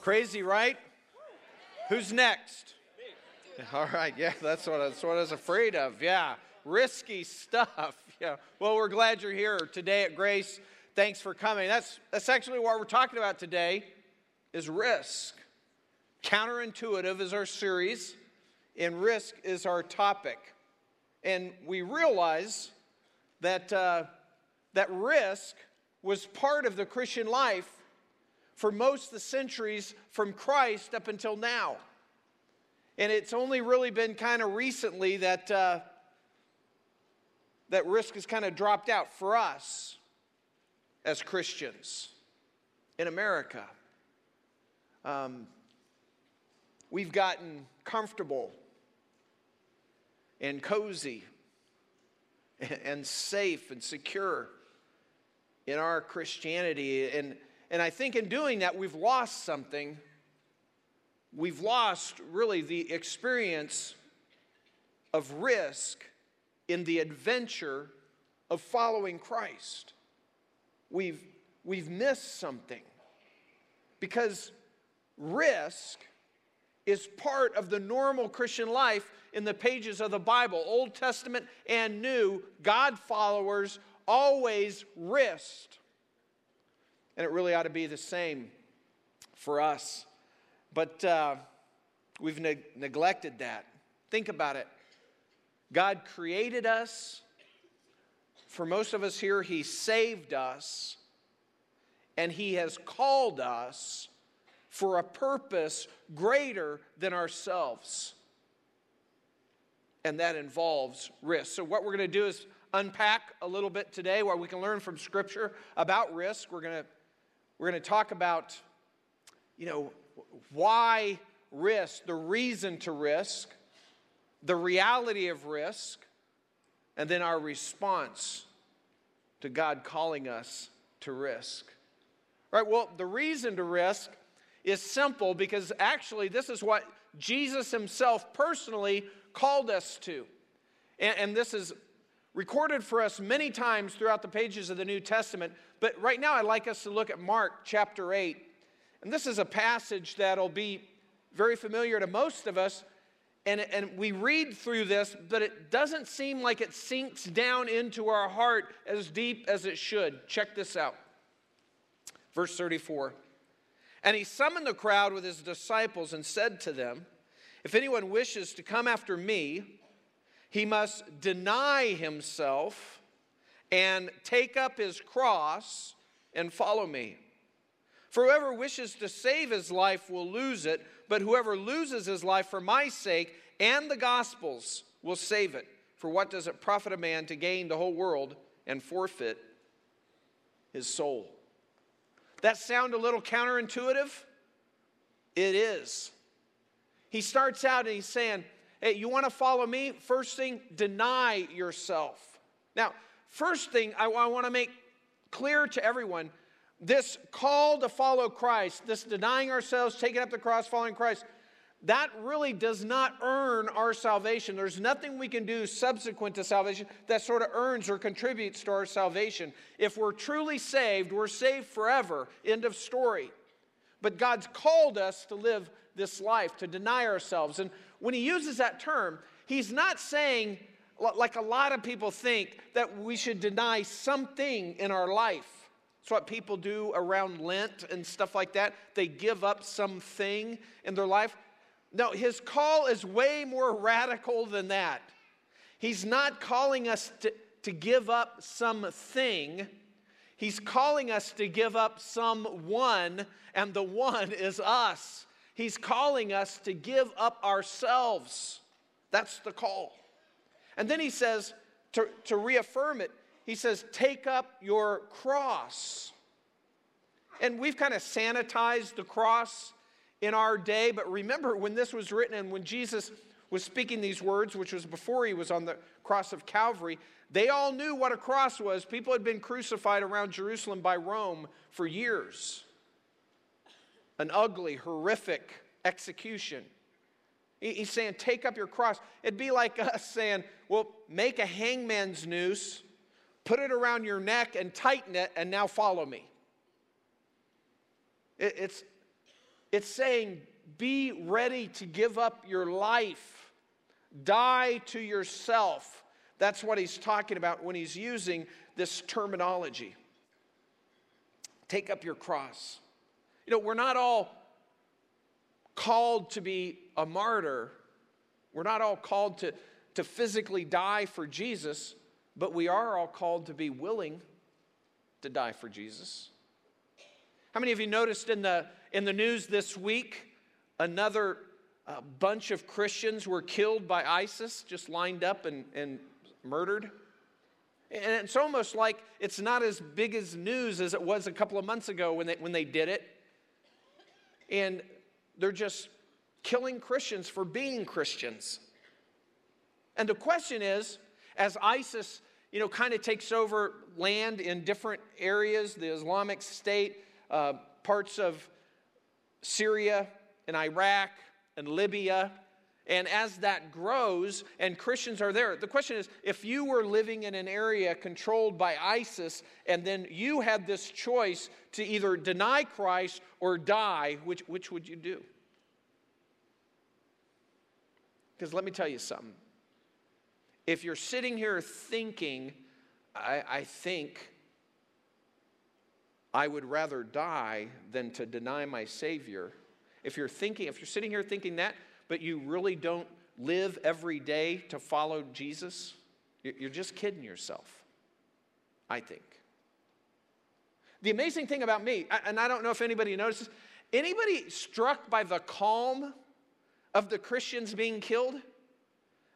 Crazy, right? Who's next? All right, yeah, that's what, that's what I was afraid of. Yeah, risky stuff. Yeah, well, we're glad you're here today at Grace. Thanks for coming. That's, that's actually what we're talking about today is risk. Counterintuitive is our series, and risk is our topic. And we realize that, uh, that risk was part of the Christian life for most of the centuries from Christ up until now. And it's only really been kind of recently that, uh, that risk has kind of dropped out for us as Christians in America. Um, we've gotten comfortable and cozy and safe and secure in our Christianity. And, and I think in doing that, we've lost something. We've lost really the experience of risk in the adventure of following Christ. We've, we've missed something because risk is part of the normal Christian life in the pages of the Bible, Old Testament and New. God followers always risked. And it really ought to be the same for us. But uh, we've ne- neglected that. Think about it. God created us. For most of us here, He saved us. And He has called us for a purpose greater than ourselves. And that involves risk. So, what we're going to do is unpack a little bit today what we can learn from Scripture about risk. We're going to, we're going to talk about, you know, why risk, the reason to risk, the reality of risk, and then our response to God calling us to risk. All right, well, the reason to risk is simple because actually, this is what Jesus himself personally called us to. And, and, this is recorded for us many times throughout the pages of the New Testament. But right now, I'd like us to look at Mark chapter 8. And this is a passage that'll be very familiar to most of us. And, and we read through this, but it doesn't seem like it sinks down into our heart as deep as it should. Check this out. Verse 34. And he summoned the crowd with his disciples and said to them, If anyone wishes to come after me, he must deny himself and take up his cross and follow me. For whoever wishes to save his life will lose it, but whoever loses his life for my sake and the gospel's will save it. For what does it profit a man to gain the whole world and forfeit his soul? That sound a little counterintuitive? It is. He starts out and he's saying, Hey, you want to follow me? First thing, deny yourself. Now, first thing I, I want to make clear to everyone this call to follow Christ, this denying ourselves, taking up the cross, following Christ, that really does not earn our salvation. There's nothing we can do subsequent to salvation that sort of earns or contributes to our salvation. If we're truly saved, we're saved forever. End of story. But God's called us to live this life, to deny ourselves. And when he uses that term, he's not saying, like a lot of people think, that we should deny something in our life. It's what people do around Lent and stuff like that. They give up something in their life. No, his call is way more radical than that. He's not calling us to, to give up something. He's calling us to give up someone, and the one is us. He's calling us to give up ourselves. That's the call. And then he says, to, to reaffirm it, he says, take up your cross. And we've kind of sanitized the cross in our day, but remember when this was written and when Jesus was speaking these words, which was before he was on the cross of Calvary, they all knew what a cross was. People had been crucified around Jerusalem by Rome for years an ugly, horrific execution. He's saying, Take up your cross. It'd be like us saying, Well, make a hangman's noose, put it around your neck, and tighten it, and now follow me. It's, it's saying, be ready to give up your life, die to yourself. That's what he's talking about when he's using this terminology. Take up your cross. You know, we're not all called to be a martyr, we're not all called to, to physically die for Jesus, but we are all called to be willing to die for Jesus. How many of you noticed in the, in the news this week another uh, bunch of Christians were killed by ISIS, just lined up and, and murdered? And it's almost like it's not as big as news as it was a couple of months ago when they, when they did it. And they're just killing Christians for being Christians. And the question is, as ISIS, you know, kind of takes over land in different areas, the Islamic State, uh, parts of Syria and Iraq and Libya. And as that grows and Christians are there, the question is if you were living in an area controlled by ISIS and then you had this choice to either deny Christ or die, which, which would you do? Because let me tell you something. If you're sitting here thinking, I, I think I would rather die than to deny my Savior. If you're thinking, if you're sitting here thinking that, but you really don't live every day to follow Jesus, you're just kidding yourself, I think. The amazing thing about me, and I don't know if anybody notices, anybody struck by the calm of the Christians being killed?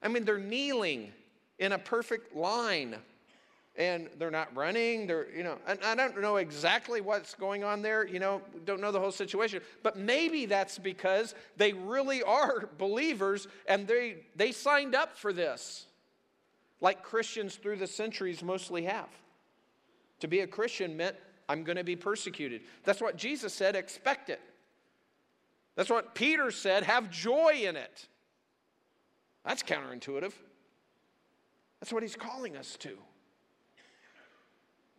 I mean, they're kneeling in a perfect line and they're not running. They're, you know, and I don't know exactly what's going on there, you know, don't know the whole situation, but maybe that's because they really are believers and they, they signed up for this, like Christians through the centuries mostly have. To be a Christian meant I'm going to be persecuted. That's what Jesus said, expect it. That's what Peter said, have joy in it. That's counterintuitive. That's what he's calling us to.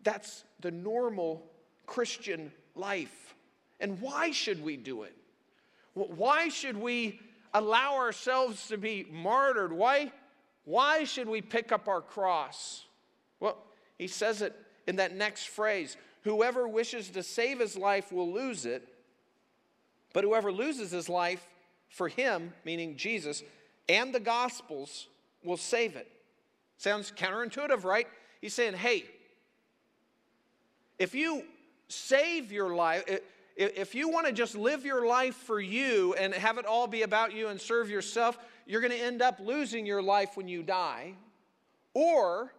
That's the normal Christian life. And why should we do it? Why should we allow ourselves to be martyred? Why, why should we pick up our cross? Well, he says it in that next phrase Whoever wishes to save his life will lose it, but whoever loses his life for him, meaning Jesus, and the Gospels, will save it. Sounds counterintuitive, right? He's saying, hey, if you save your life, if you want to just live your life for you and have it all be about you and serve yourself, you're going to end up losing your life when you die. Or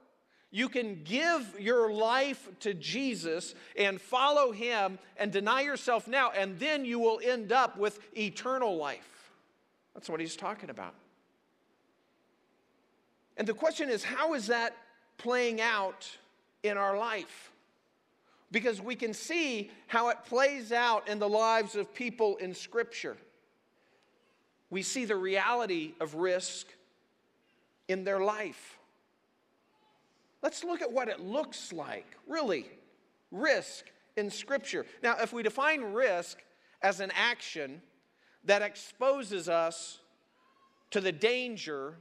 you can give your life to Jesus and follow him and deny yourself now, and then you will end up with eternal life. That's what he's talking about. And the question is, how is that playing out in our life? Because we can see how it plays out in the lives of people in Scripture. We see the reality of risk in their life. Let's look at what it looks like, really, risk in Scripture. Now, if we define risk as an action that exposes us to the danger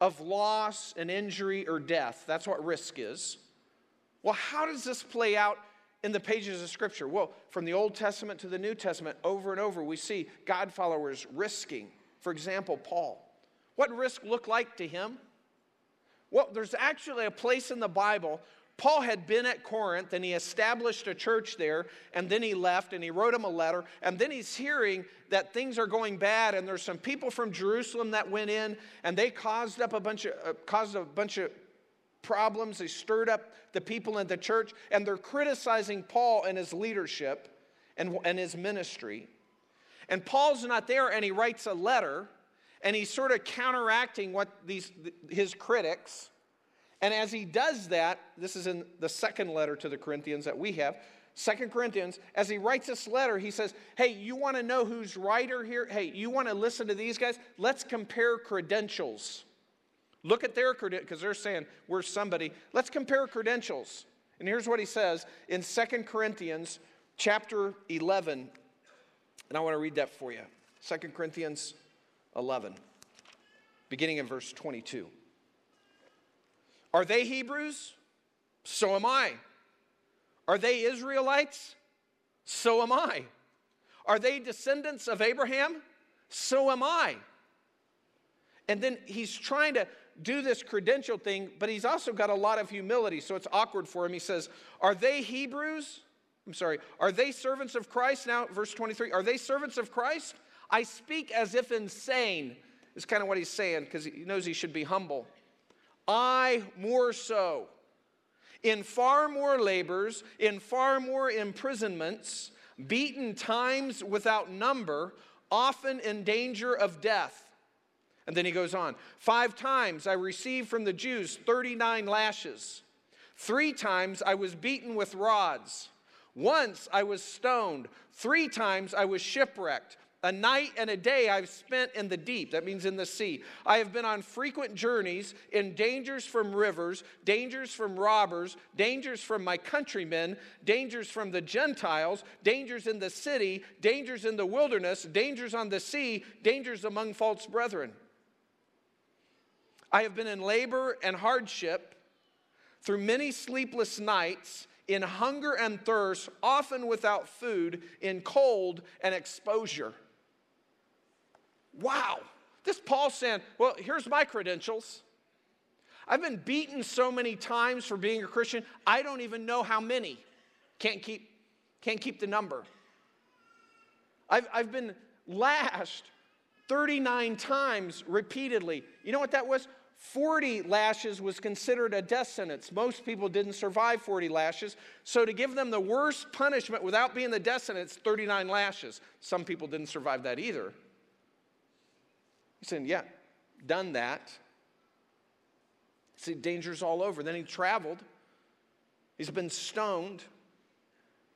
of loss and injury or death, that's what risk is. Well, how does this play out in the pages of Scripture? Well, from the Old Testament to the New Testament, over and over, we see God followers risking. For example, Paul. What risk looked like to him? Well, there's actually a place in the Bible. Paul had been at Corinth and he established a church there, and then he left and he wrote him a letter. And then he's hearing that things are going bad, and there's some people from Jerusalem that went in and they caused up a bunch of, uh, caused a bunch of problems. They stirred up the people in the church, and they're criticizing Paul and his leadership and, and his ministry. And Paul's not there, and he writes a letter, and he's sort of counteracting what these his critics. And as he does that, this is in the second letter to the Corinthians that we have. Second Corinthians, as he writes this letter, he says, Hey, you want to know who's writer here? Hey, you want to listen to these guys? Let's compare credentials. Look at their credentials, because they're saying, we're somebody. Let's compare credentials. And here's what he says in Second Corinthians chapter 11, And I want to read that for you 2 Corinthians 11, beginning in verse 22. Are they Hebrews? So am I. Are they Israelites? So am I. Are they descendants of Abraham? So am I. And then he's trying to do this credential thing, but he's also got a lot of humility, so it's awkward for him. He says, Are they Hebrews? I'm sorry, are they servants of Christ? Now, verse 23, are they servants of Christ? I speak as if insane, is kind of what he's saying because he knows he should be humble. I more so. In far more labors, in far more imprisonments, beaten times without number, often in danger of death. And then he goes on Five times I received from the Jews 39 lashes. Three times I was beaten with rods. Once I was stoned. Three times I was shipwrecked. A night and a day I've spent in the deep, that means in the sea. I have been on frequent journeys in dangers from rivers, dangers from robbers, dangers from my countrymen, dangers from the Gentiles, dangers in the city, dangers in the wilderness, dangers on the sea, dangers among false brethren. I have been in labor and hardship through many sleepless nights, in hunger and thirst, often without food, in cold and exposure. Wow. This Paul saying, well, here's my credentials. I've been beaten so many times for being a Christian, I don't even know how many. Can't keep, can't keep the number. I've, I've been lashed 39 times repeatedly. You know what that was? 40 lashes was considered a death sentence. Most people didn't survive 40 lashes. So, to give them the worst punishment without being the death sentence, 39 lashes. Some people didn't survive that either. He said, Yeah, done that. See, danger's all over. Then he traveled. He's been stoned.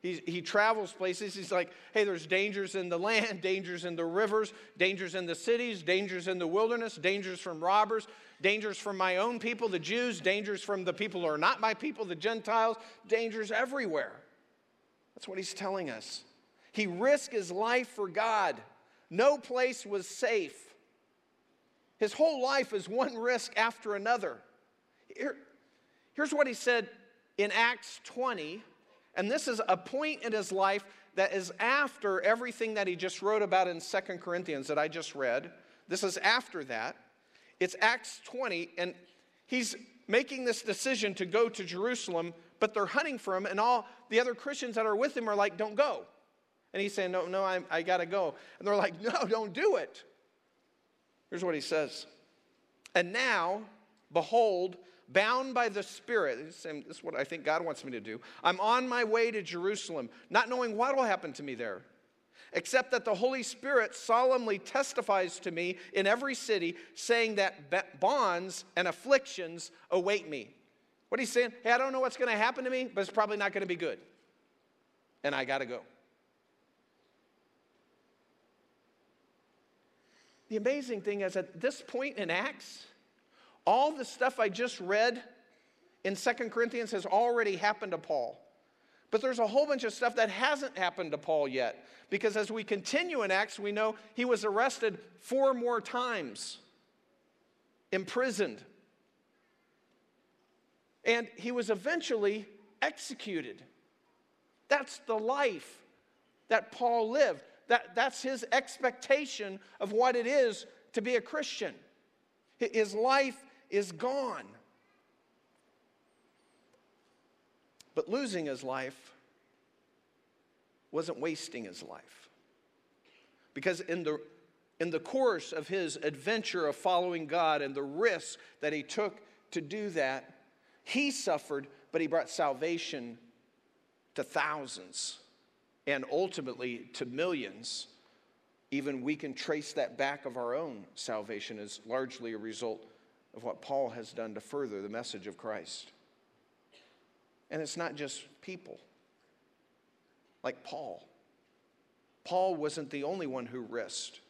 He, he travels places. He's like, hey, there's dangers in the land, dangers in the rivers, dangers in the cities, dangers in the wilderness, dangers from robbers, dangers from my own people, the Jews, dangers from the people who are not my people, the Gentiles, dangers everywhere. That's what he's telling us. He risked his life for God. No place was safe. His whole life is one risk after another. Here, here's what he said in Acts 20 and this is a point in his life that is after everything that he just wrote about in Second Corinthians that I just read. This is after that. It's Acts 20, and he's making this decision to go to Jerusalem, but they're hunting for him, and all the other Christians that are with him are like, Don't go. And he's saying, No, no, I, I got to go. And they're like, No, don't do it. Here's what he says And now, behold, bound by the Spirit. This is what I think God wants me to do. I'm on my way to Jerusalem, not knowing what will happen to me there, except that the Holy Spirit solemnly testifies to me in every city, saying that bonds and afflictions await me. What he's saying, hey, I don't know what's going to happen to me, but it's probably not going to be good. And I got to go. The amazing thing is at this point in Acts, all the stuff I just read in Second Corinthians has already happened to Paul. But there's a whole bunch of stuff that hasn't happened to Paul yet. Because as we continue in Acts, we know he was arrested four more times, imprisoned, and he was eventually executed. That's the life that Paul lived. That, that's his expectation of what it is to be a Christian. His life is gone. But losing his life wasn't wasting his life. Because in the, in the course of his adventure of following God and the risks that he took to do that, he suffered, but he brought salvation to thousands and ultimately to millions. Even we can trace that back of our own salvation as largely a result of what Paul has done to further the message of Christ. And it's not just people like Paul. Paul wasn't the only one who risked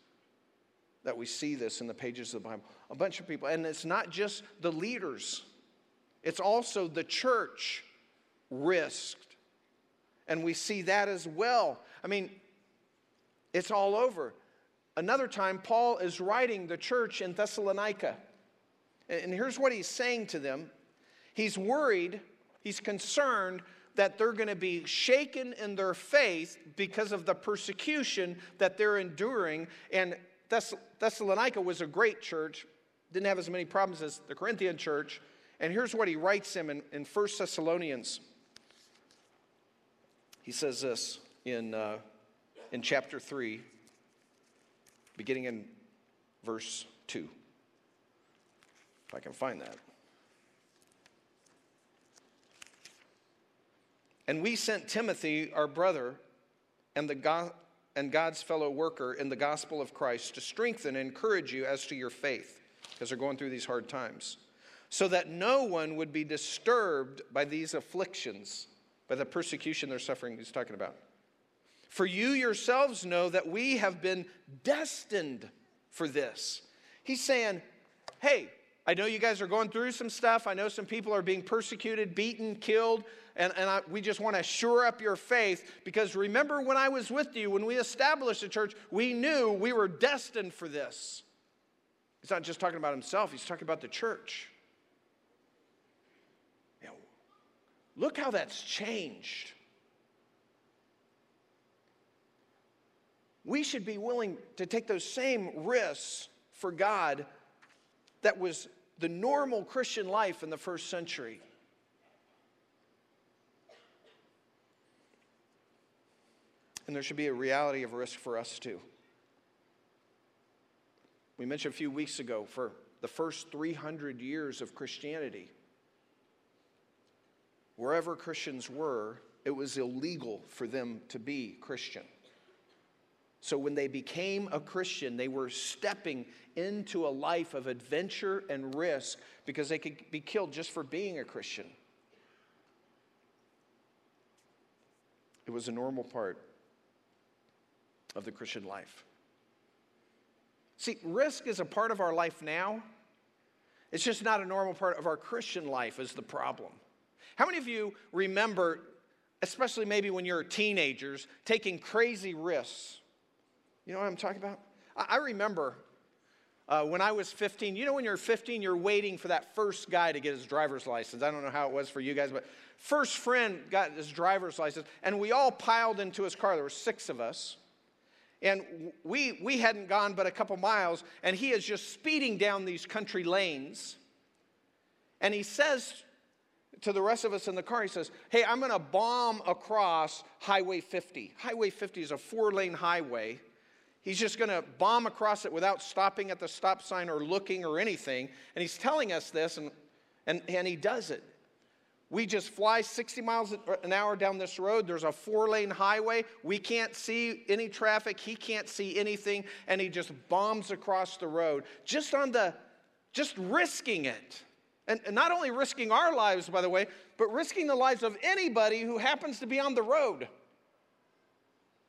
that we see this in the pages of the Bible. A bunch of people. And it's not just the leaders, it's also the church risked. And we see that as well. I mean, It's all over. Another time, Paul is writing the church in Thessalonica. And here's what he's saying to them He's worried, he's concerned that they're going to be shaken in their faith because of the persecution that they're enduring. And Thess- Thessalonica was a great church, didn't have as many problems as the Corinthian church. And here's what he writes him in, in 1 Thessalonians. He says this in, uh, in chapter 3, beginning in verse 2. I can find that. And we sent Timothy, our brother, and, the God, and God's fellow worker in the gospel of Christ to strengthen and encourage you as to your faith, because they're going through these hard times, so that no one would be disturbed by these afflictions, by the persecution they're suffering, he's talking about. For you yourselves know that we have been destined for this. He's saying, hey, I know you guys are going through some stuff. I know some people are being persecuted, beaten, killed and, and I, we just want to shore up your faith because remember when I was with you, when we established the church, we knew we were destined for this. He's not just talking about himself, he's talking about the church. You know, look how that's changed. We should be willing to take those same risks for God that was the normal Christian life in the first century. And there should be a reality of risk for us too. We mentioned a few weeks ago for the first 300 years of Christianity, wherever Christians were, it was illegal for them to be Christian. So when they became a Christian, they were stepping into a life of adventure and risk because they could be killed just for being a Christian. It was a normal part of the Christian life. See, risk is a part of our life now. It's just not a normal part of our Christian life, is the problem. How many of you remember, especially maybe when you're teenagers, taking crazy risks? You know what I'm talking about? I remember uh, when I was 15, you know, when you're 15, you're waiting for that first guy to get his driver's license. I don't know how it was for you guys, but first friend got his driver's license, and we all piled into his car. There were six of us. And we, we hadn't gone but a couple miles, and he is just speeding down these country lanes. And he says to the rest of us in the car, he says, Hey, I'm going to bomb across Highway 50. Highway 50 is a four lane highway. He's just going to bomb across it without stopping at the stop sign or looking or anything. And he's telling us this, and, and, and he does it. We just fly 60 miles an hour down this road. There's a four lane highway. We can't see any traffic. He can't see anything. And he just bombs across the road just on the, just risking it. And, and not only risking our lives, by the way, but risking the lives of anybody who happens to be on the road.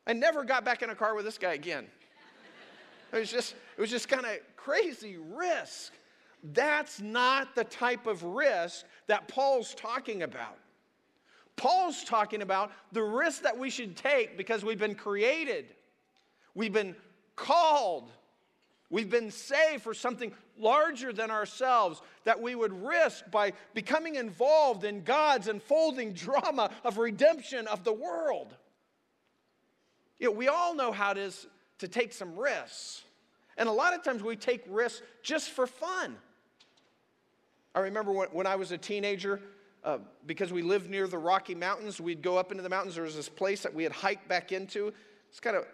I never got back in a car with this guy again. It was just, it was just kind of crazy risk. That's not the type of risk that Paul's talking about. Paul's talking about the risk that we should take because we've been created, we've been called, we've been saved for something larger than ourselves that we would risk by becoming involved in God's unfolding drama of redemption of the world. You know, we all know how it is to take some risks. And a lot of times we take risks just for fun. I remember when, when I was a teenager, uh, because we lived near the Rocky Mountains, we'd go up into the mountains. There was this place that we had hiked back into. It's kind of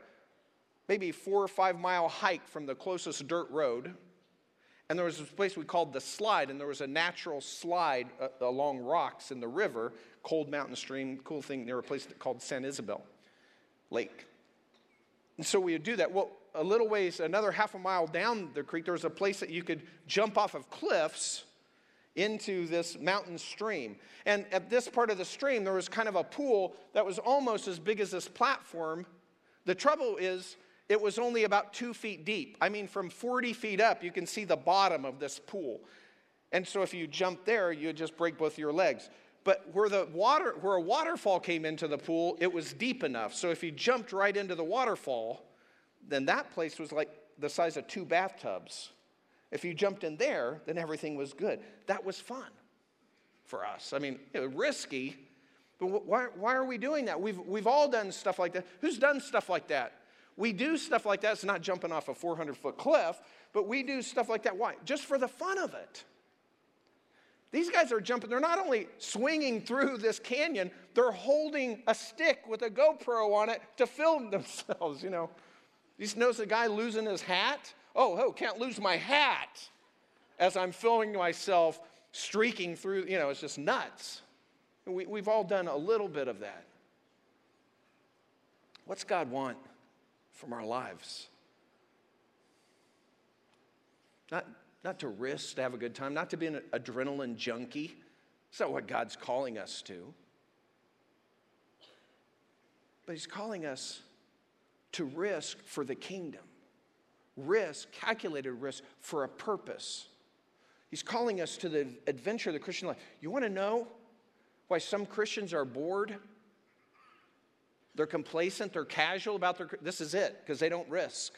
maybe four or five mile hike from the closest dirt road. And there was this place we called the slide, and there was a natural slide uh, along rocks in the river, Cold Mountain Stream, cool thing near a place called San Isabel Lake. And so we would do that. Well, a little ways, another half a mile down the creek, there was a place that you could jump off of cliffs into this mountain stream. And at this part of the stream, there was kind of a pool that was almost as big as this platform. The trouble is, it was only about two feet deep. I mean, from 40 feet up, you can see the bottom of this pool. And so if you jump there, you'd just break both your legs. But where the water, where a waterfall came into the pool, it was deep enough. So if you jumped right into the waterfall, then that place was like the size of two bathtubs. If you jumped in there, then everything was good. That was fun for us. I mean, you know, risky, but why, why are we doing that? We've, we've all done stuff like that. Who's done stuff like that? We do stuff like that. It's not jumping off a 400 foot cliff, but we do stuff like that. Why? Just for the fun of it. These guys are jumping, they're not only swinging through this canyon, they're holding a stick with a GoPro on it to film themselves, you know. You notice the guy losing his hat? Oh, oh, can't lose my hat as I'm filming myself streaking through, you know, it's just nuts. We, we've all done a little bit of that. What's God want from our lives? Not, not to risk, to have a good time, not to be an adrenaline junkie. It's not what God's calling us to. But He's calling us to risk for the kingdom, risk, calculated risk for a purpose. He's calling us to the adventure of the Christian life. You want to know why some Christians are bored? They're complacent, they're casual about their. This is it, because they don't risk.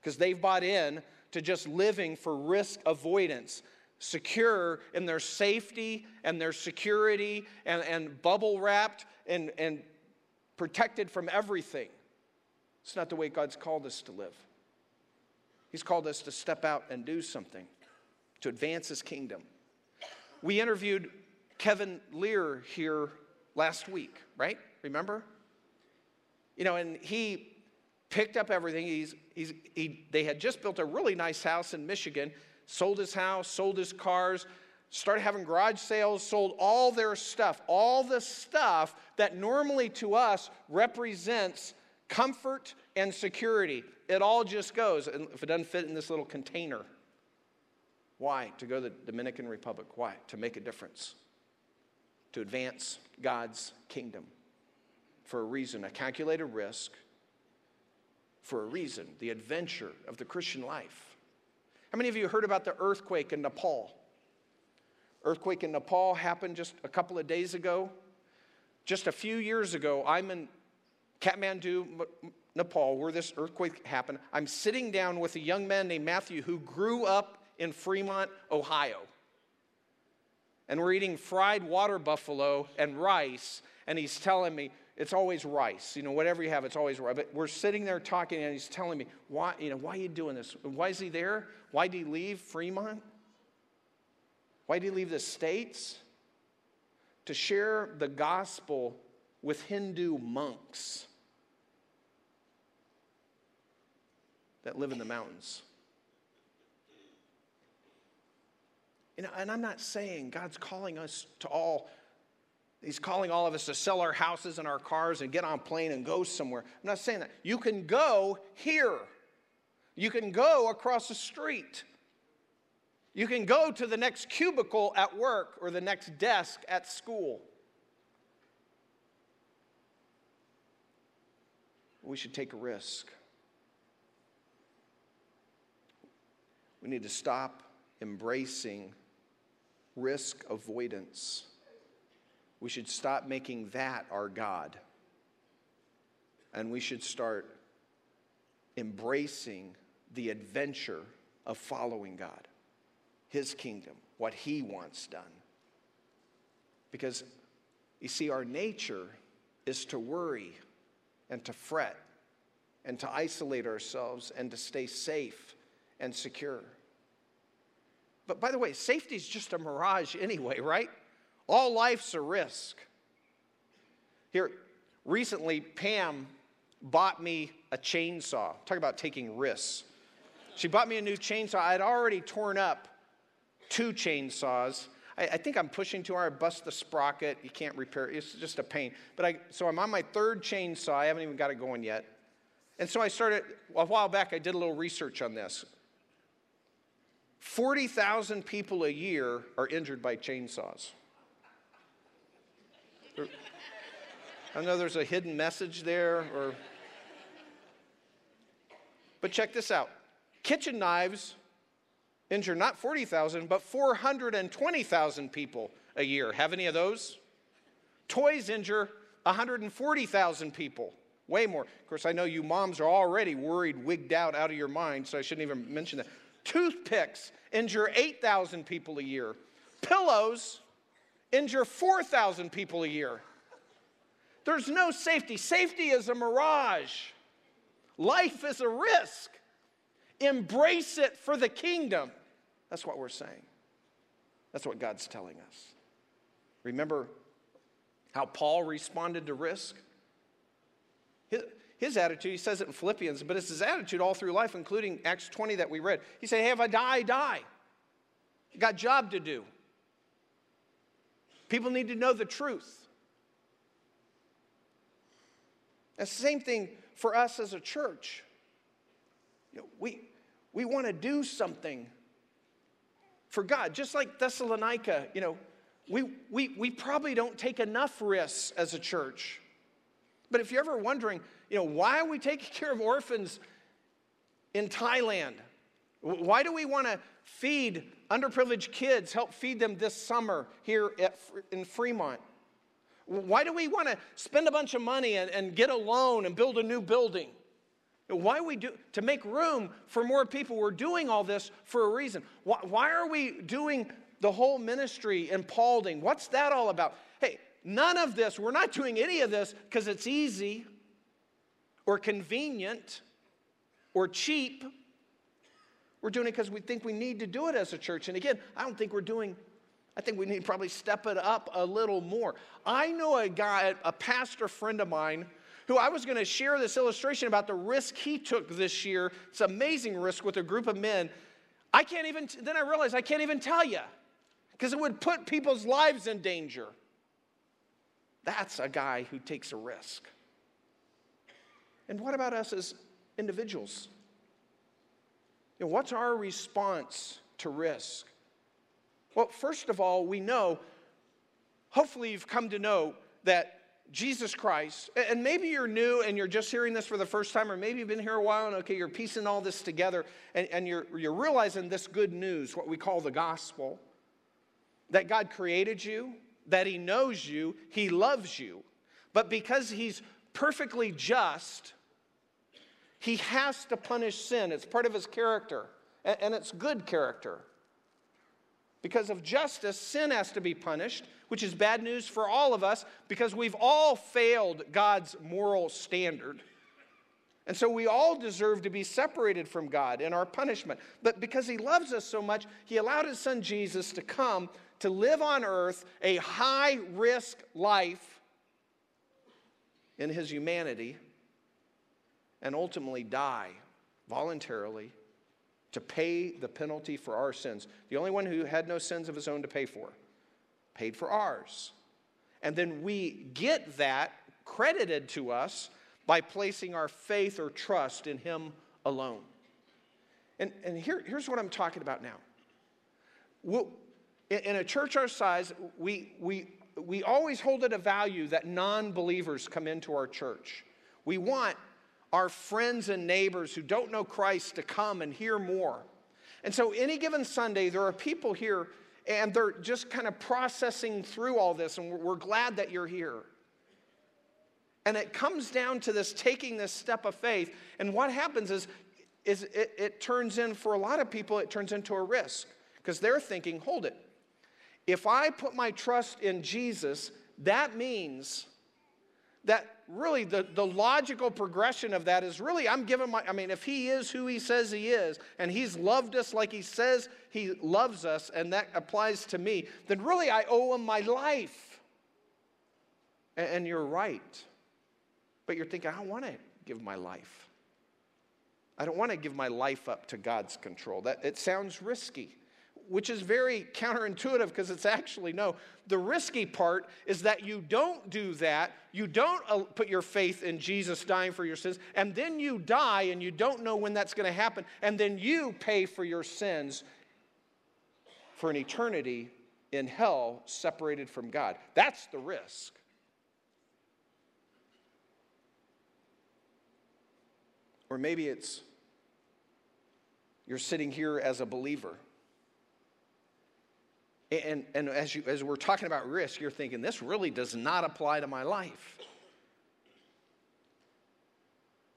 Because they've bought in to just living for risk avoidance, secure in their safety and their security and, and bubble wrapped and, and protected from everything. It's not the way God's called us to live. He's called us to step out and do something, to advance His kingdom. We interviewed Kevin Lear here last week, right? Remember? You know, and he picked up everything. He's, he's, he, they had just built a really nice house in Michigan, sold his house, sold his cars, started having garage sales, sold all their stuff, all the stuff that normally to us represents comfort and security. It all just goes, and if it doesn't fit in this little container. Why? To go to the Dominican Republic. Why? To make a difference, to advance God's kingdom for a reason, a calculated risk for a reason, the adventure of the Christian life. How many of you heard about the earthquake in Nepal? Earthquake in Nepal happened just a couple of days ago. Just a few years ago, I'm in Kathmandu, Nepal, where this earthquake happened. I'm sitting down with a young man named Matthew who grew up in Fremont, Ohio. And we're eating fried water buffalo and rice, and he's telling me, it's always rice. You know, whatever you have, it's always rice. But we're sitting there talking, and he's telling me, why, you know, why are you doing this? Why is he there? Why did he leave Fremont? Why did he leave the States? To share the gospel with Hindu monks that live in the mountains. You know, and I'm not saying God's calling us to all He's calling all of us to sell our houses and our cars and get on a plane and go somewhere. I'm not saying that. You can go here. You can go across the street. You can go to the next cubicle at work or the next desk at school. We should take a risk. We need to stop embracing risk avoidance we should stop making that our God. And we should start embracing the adventure of following God, His kingdom, what He wants done. Because you see, our nature is to worry and to fret and to isolate ourselves and to stay safe and secure. But by the way, safety is just a mirage anyway, right? All life's a risk. Here, recently, Pam bought me a chainsaw. Talk about taking risks. She bought me a new chainsaw. I had already torn up two chainsaws. I, I think I'm pushing too hard. I bust the sprocket. You can't repair it. It's just a pain. But I, so I'm on my third chainsaw. I haven't even got it going yet. And so I started, a while back, I did a little research on this. 40,000 people a year are injured by chainsaws. I know there's a hidden message there, or. But check this out kitchen knives injure not 40,000, but 420,000 people a year. Have any of those? Toys injure 140,000 people way more. Of course, I know you moms are already worried, wigged out, out of your mind, so I shouldn't even mention that. Toothpicks injure 8,000 people a year. Pillows injure 4,000 people a year. There's no safety. Safety is a mirage. Life is a risk. Embrace it for the kingdom. That's what we're saying. That's what God's telling us. Remember how Paul responded to risk? His, his, attitude, he says it in Philippians, but it's his attitude all through life, including Acts 20 that we read. He said, Hey, if I die, I die. Got job to do. People need to know the truth. It's the same thing for us as a church. You know, we, we want to do something for God, just like Thessalonica, you know, we, we, we probably don't take enough risks as a church. But if you're ever wondering, you know, why are we taking care of orphans in Thailand? Why do we want to feed underprivileged kids, help feed them this summer here at, in Fremont? Why do we want to spend a bunch of money and, and get a loan and build a new building? Why we do to make room for more people? We're doing all this for a reason. Why, why are we doing the whole ministry in Paulding. What's that all about? Hey, none of this, we're not doing any of this because it's easy or convenient or cheap. We're doing it because we think we need to do it as a church. And again, I don't think we're doing, I think we need to probably step it up a little more. I know a guy, a pastor friend of mine, who I was going to share this illustration about the risk he took this year. It's an amazing risk with a group of men. I can't even, then I realized I can't even tell you because it would put people's lives in danger. That's a guy who takes a risk. And what about us as individuals? You know, what's our response to risk? Well, first of all, we know, hopefully, you've come to know that Jesus Christ, and maybe you're new and you're just hearing this for the first time, or maybe you've been here a while and okay, you're piecing all this together and, and you're, you're realizing this good news, what we call the gospel that God created you, that He knows you, He loves you. But because He's perfectly just, He has to punish sin. It's part of His character, and it's good character. Because of justice, sin has to be punished, which is bad news for all of us because we've all failed God's moral standard. And so we all deserve to be separated from God in our punishment. But because He loves us so much, He allowed His Son Jesus to come to live on earth a high risk life in his humanity and ultimately die voluntarily to pay the penalty for our sins. The only one who had no sins of his own to pay for, paid for ours. And then we get that credited to us by placing our faith or trust in him alone. And, and here, here's what I'm talking about now. We'll, in a church our size, we, we, we always hold it a value that non believers come into our church. We want our friends and neighbors who don't know Christ to come and hear more. And so, any given Sunday, there are people here and they're just kind of processing through all this, and we're glad that you're here. And it comes down to this taking this step of faith. And what happens is, is it, it turns in, for a lot of people, it turns into a risk because they're thinking, hold it, if I put my trust in Jesus, that means that really the, the logical progression of that is really I'm giving my, I mean, if he is who he says he is, and he's loved us like he says he loves us, and that applies to me, then really I owe him my life. And, and you're right. But you're thinking, I don't want to give my life. I don't want to give my life up to God's control. That it sounds risky which is very counterintuitive because it's actually no. The risky part is that you don't do that. You don't uh, put your faith in Jesus dying for your sins, and then you die and you don't know when that's going to happen, and then you pay for your sins for an eternity in hell separated from God. That's the risk. Or maybe it's you're sitting here as a believer and, and as, you, as we're talking about risk, you're thinking, this really does not apply to my life.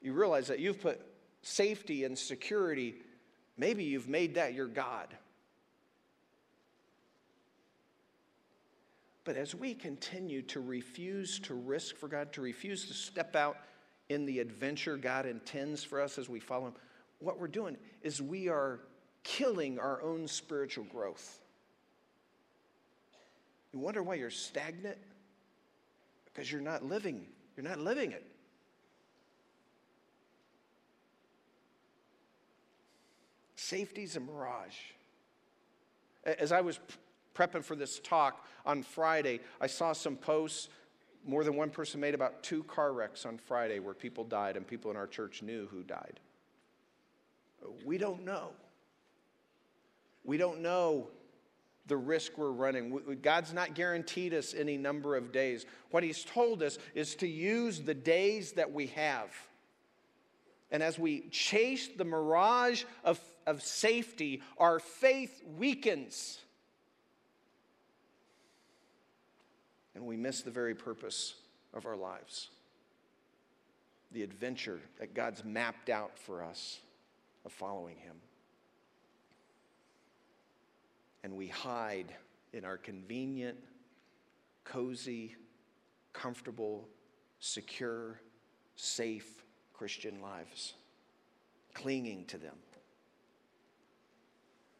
you realize that you've put safety and security, maybe you've made that your God. But as we continue to refuse to risk for God, to refuse to step out in the adventure God intends for us as we follow Him, what we're doing is we are killing our own spiritual growth. You wonder why you're stagnant? Because you're not living. You're not living it. Safety's a mirage. As I was prepping for this talk on Friday, I saw some posts. More than one person made about two car wrecks on Friday where people died, and people in our church knew who died. We don't know. We don't know the risk we're running. God's not guaranteed us any number of days. What He's told us is to use the days that we have. And as we chase the mirage of, of safety, our faith weakens. And we miss the very purpose of our lives the adventure that God's mapped out for us of following Him. And we hide in our convenient, cozy, comfortable, secure, safe Christian lives, clinging to them.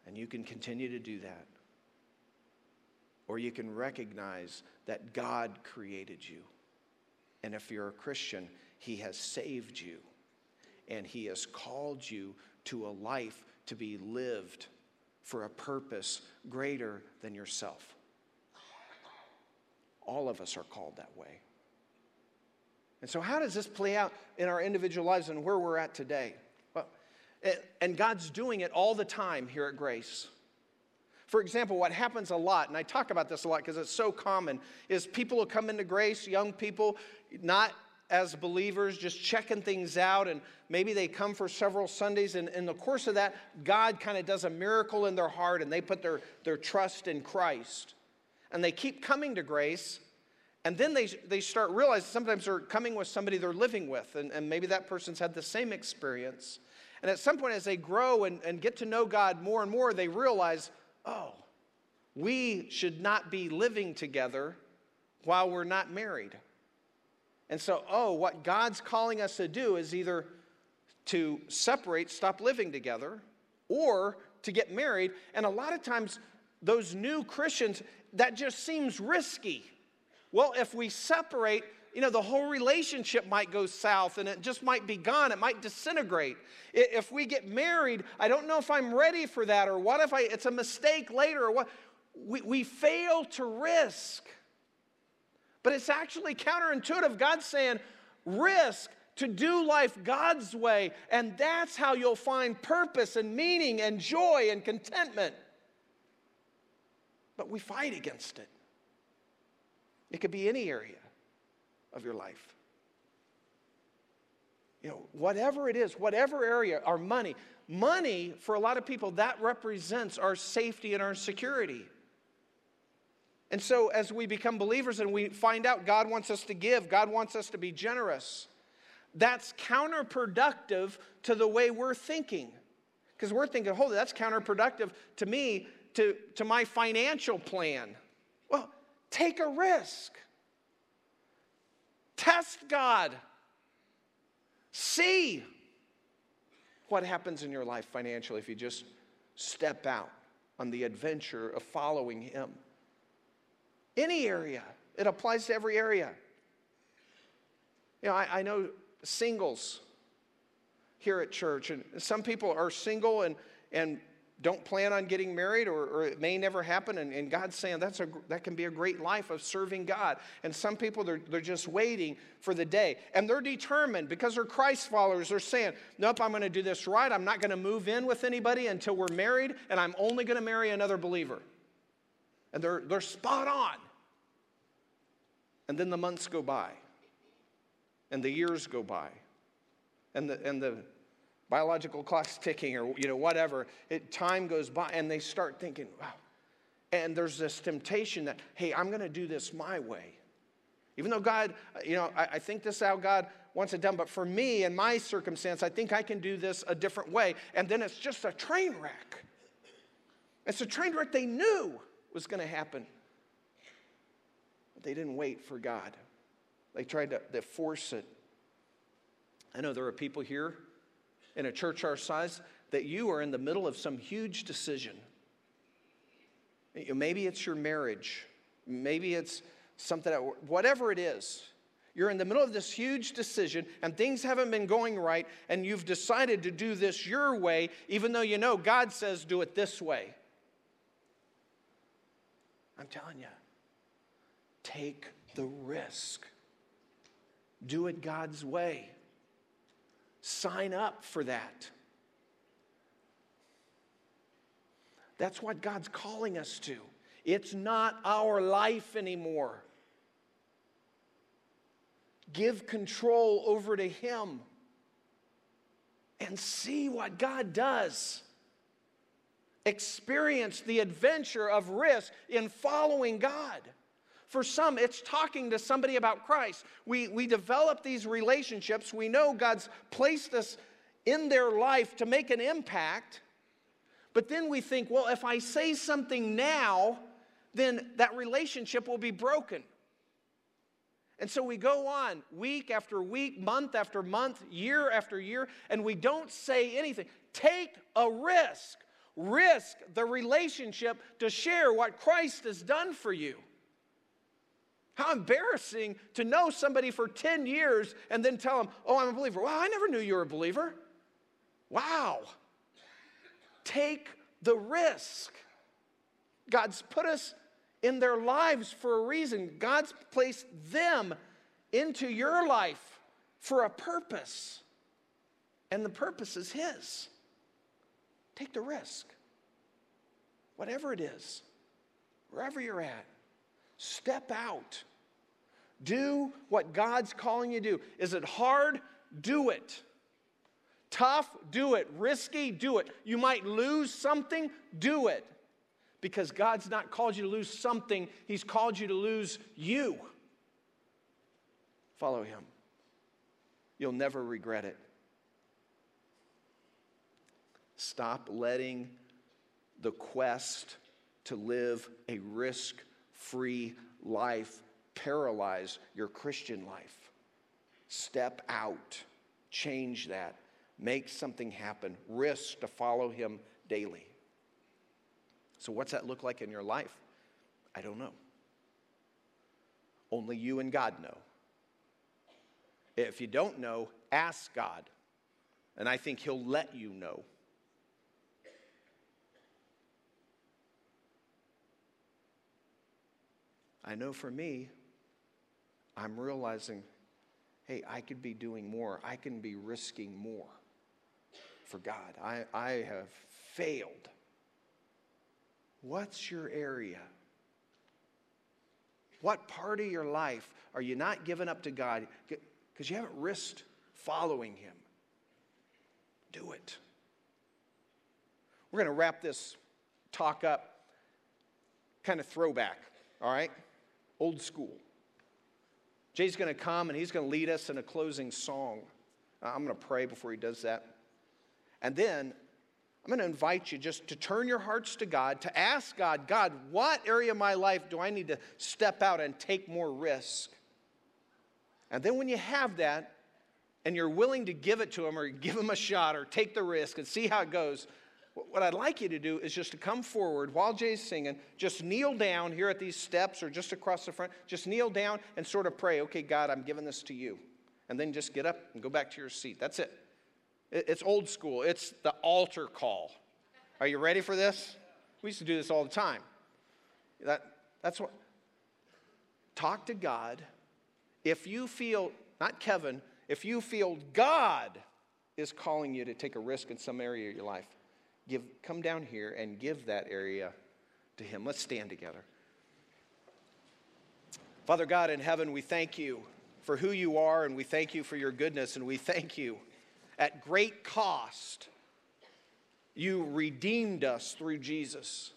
And you can continue to do that. Or you can recognize that God created you. And if you're a Christian, He has saved you and He has called you to a life to be lived for a purpose greater than yourself. All of us are called that way. And so, how does this play out in our individual lives and where we're at today? Well, and God's doing it all the time here at Grace. For example, what happens a lot, and I talk about this a lot because it's so common, is people will come into grace, young people, not as believers, just checking things out, and maybe they come for several Sundays, and in the course of that, God kind of does a miracle in their heart, and they put their, their trust in Christ. And they keep coming to grace, and then they, they start realizing sometimes they're coming with somebody they're living with, and, and maybe that person's had the same experience. And at some point, as they grow and, and get to know God more and more, they realize, oh, we should not be living together while we're not married. And so, oh, what God's calling us to do is either to separate, stop living together, or to get married. And a lot of times, those new Christians, that just seems risky. Well, if we separate, you know, the whole relationship might go south and it just might be gone. It might disintegrate. If we get married, I don't know if I'm ready for that, or what if I, it's a mistake later, or what. We, we fail to risk. But it's actually counterintuitive. God's saying, risk to do life God's way, and that's how you'll find purpose and meaning and joy and contentment. But we fight against it. It could be any area of your life. You know, whatever it is, whatever area, our money. Money, for a lot of people, that represents our safety and our security. And so, as we become believers and we find out God wants us to give, God wants us to be generous, that's counterproductive to the way we're thinking. Because we're thinking, holy, that's counterproductive to me, to, to my financial plan. Well, take a risk. Test God. See what happens in your life financially if you just step out on the adventure of following Him. Any area. It applies to every area. You know, I, I know singles here at church, and some people are single and, and don't plan on getting married or, or it may never happen and, and, god's saying that's a, that can be a great life of serving god and some people they're, they're just waiting for the day and they're determined because they're christ followers they're saying nope i'm going to do this right i'm not going to move in with anybody until we're married and i'm only going to marry another believer and they're, they're spot on and then the months go by, and the years go by, and the, and the biological clock's ticking, or you know, whatever. It, time goes by, and they start thinking, wow. And there's this temptation that, hey, I'm going to do this my way. Even though God, you know, I, I think this is how God wants it done, but for me and my circumstance, I think I can do this a different way. And then it's just a train wreck. It's a train wreck they knew was going to happen. They didn't wait for God, they tried to they force it. I know there are people here in a church our size that you are in the middle of some huge decision. Maybe it's your marriage, maybe it's something, whatever it is. You're in the middle of this huge decision and things haven't been going right, and you've decided to do this your way, even though you know God says do it this way. I'm telling you, take the risk. Do it God's way. Sign up for that. That's what God's calling us to. It's not our life anymore. Give control over to Him and see what God does. Experience the adventure of risk in following God. For some, it's talking to somebody about Christ. We, we develop these relationships. We know God's placed us in their life to make an impact. But then we think, well, if I say something now, then that relationship will be broken. And so we go on week after week, month after month, year after year, and we don't say anything. Take a risk. Risk the relationship to share what Christ has done for you. How embarrassing to know somebody for 10 years and then tell them, oh, I'm a believer. Well, I never knew you were a believer. Wow. Take the risk. God's put us in their lives for a reason. God's placed them into your life for a purpose, and the purpose is His. Take the risk. Whatever it is, wherever you're at, step out. Do what God's calling you to do. Is it hard? Do it. Tough? Do it. Risky? Do it. You might lose something? Do it because God's not called you to lose something, He's called you to lose you. Follow Him. You'll never regret it. Stop letting the quest to live a risk free life paralyze your Christian life. Step out, change that, make something happen, risk to follow Him daily. So, what's that look like in your life? I don't know. Only you and God know. If you don't know, ask God, and I think He'll let you know. I know for me, I'm realizing hey, I could be doing more, I can be risking more for God. I, I have failed What's your area? What part of your life are you not giving up to God because you haven't risked following Him? Do it. We're going to wrap this talk up kind of throwback, all right? Old school. Jay's going to come and he's going to lead us in a closing song. I'm going to pray before he does that. And then I'm going to invite you just to turn your hearts to God, to ask God, God, what area of my life do I need to step out and take more risk? And then when you have that, and you're willing to give it to Him or give Him a shot or take the risk and see how it goes, what I'd like you to do is just to come forward while Jay's singing, just kneel down here at these steps or just across the front, just kneel down and sort of pray, okay, God, I'm giving this to you. And then just get up and go back to your seat. That's it. It's old school, it's the altar call. Are you ready for this? We used to do this all the time. That, that's what. Talk to God. If you feel, not Kevin, if you feel God is calling you to take a risk in some area of your life, give, come down here and give that area to Him. Let's stand together. Father God in heaven, we thank you for who you are, and we thank you for your goodness, and we thank you at great cost, you redeemed us through Jesus.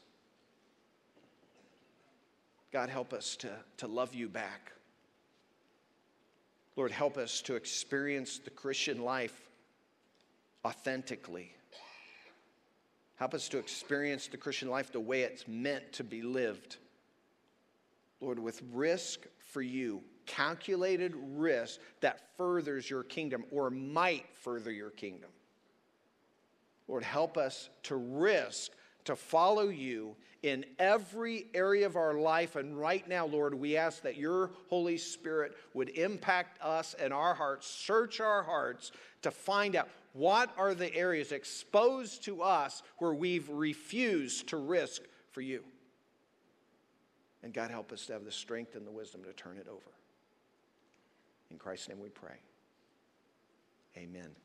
God, help us to, to love you back. Lord, help us to experience the Christian life authentically. Help us to experience the Christian life the way it's meant to be lived. Lord, with risk for you, calculated risk that furthers your kingdom or might further your kingdom. Lord, help us to risk to follow you in every area of our life. And right now, Lord, we ask that your Holy Spirit would impact us and our hearts, search our hearts to find out what are the areas exposed to us where we've refused to risk for you. And God, help us to have the strength and the wisdom to turn it over. In Christ's name we pray. Amen.